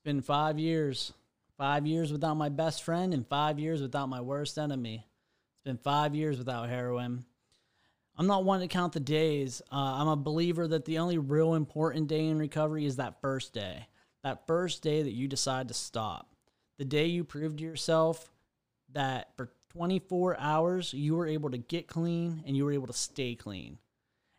It's been five years. Five years without my best friend and five years without my worst enemy. It's been five years without heroin. I'm not one to count the days. Uh, I'm a believer that the only real important day in recovery is that first day. That first day that you decide to stop. The day you prove to yourself that for 24 hours you were able to get clean and you were able to stay clean.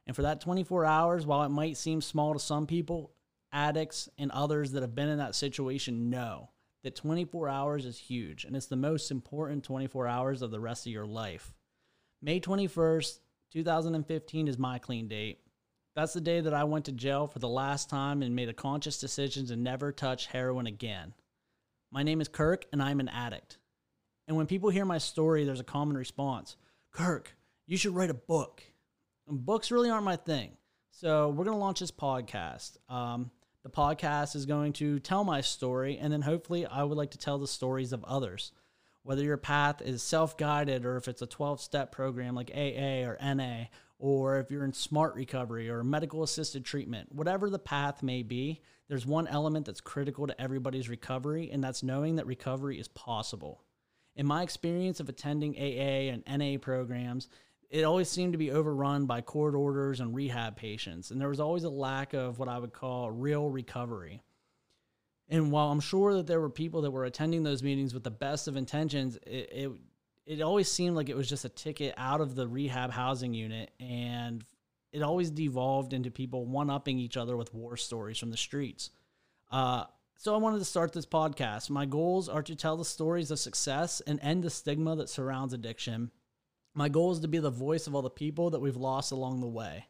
And for that 24 hours, while it might seem small to some people, addicts and others that have been in that situation know that 24 hours is huge and it's the most important 24 hours of the rest of your life. May 21st, 2015 is my clean date. That's the day that I went to jail for the last time and made a conscious decision to never touch heroin again. My name is Kirk and I'm an addict. And when people hear my story, there's a common response Kirk, you should write a book. And books really aren't my thing. So we're going to launch this podcast. Um, the podcast is going to tell my story, and then hopefully, I would like to tell the stories of others. Whether your path is self guided or if it's a 12 step program like AA or NA, or if you're in smart recovery or medical assisted treatment, whatever the path may be, there's one element that's critical to everybody's recovery, and that's knowing that recovery is possible. In my experience of attending AA and NA programs, it always seemed to be overrun by court orders and rehab patients, and there was always a lack of what I would call real recovery. And while I'm sure that there were people that were attending those meetings with the best of intentions, it, it it always seemed like it was just a ticket out of the rehab housing unit, and it always devolved into people one upping each other with war stories from the streets. Uh, so I wanted to start this podcast. My goals are to tell the stories of success and end the stigma that surrounds addiction my goal is to be the voice of all the people that we've lost along the way.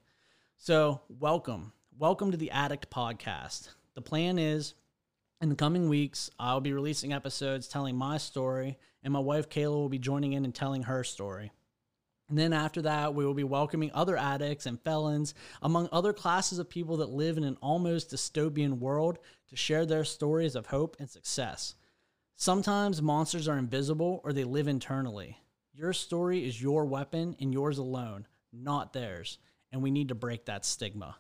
So, welcome. Welcome to the Addict Podcast. The plan is in the coming weeks, I'll be releasing episodes telling my story, and my wife Kayla will be joining in and telling her story. And then after that, we will be welcoming other addicts and felons, among other classes of people that live in an almost dystopian world, to share their stories of hope and success. Sometimes monsters are invisible or they live internally. Your story is your weapon and yours alone, not theirs. And we need to break that stigma.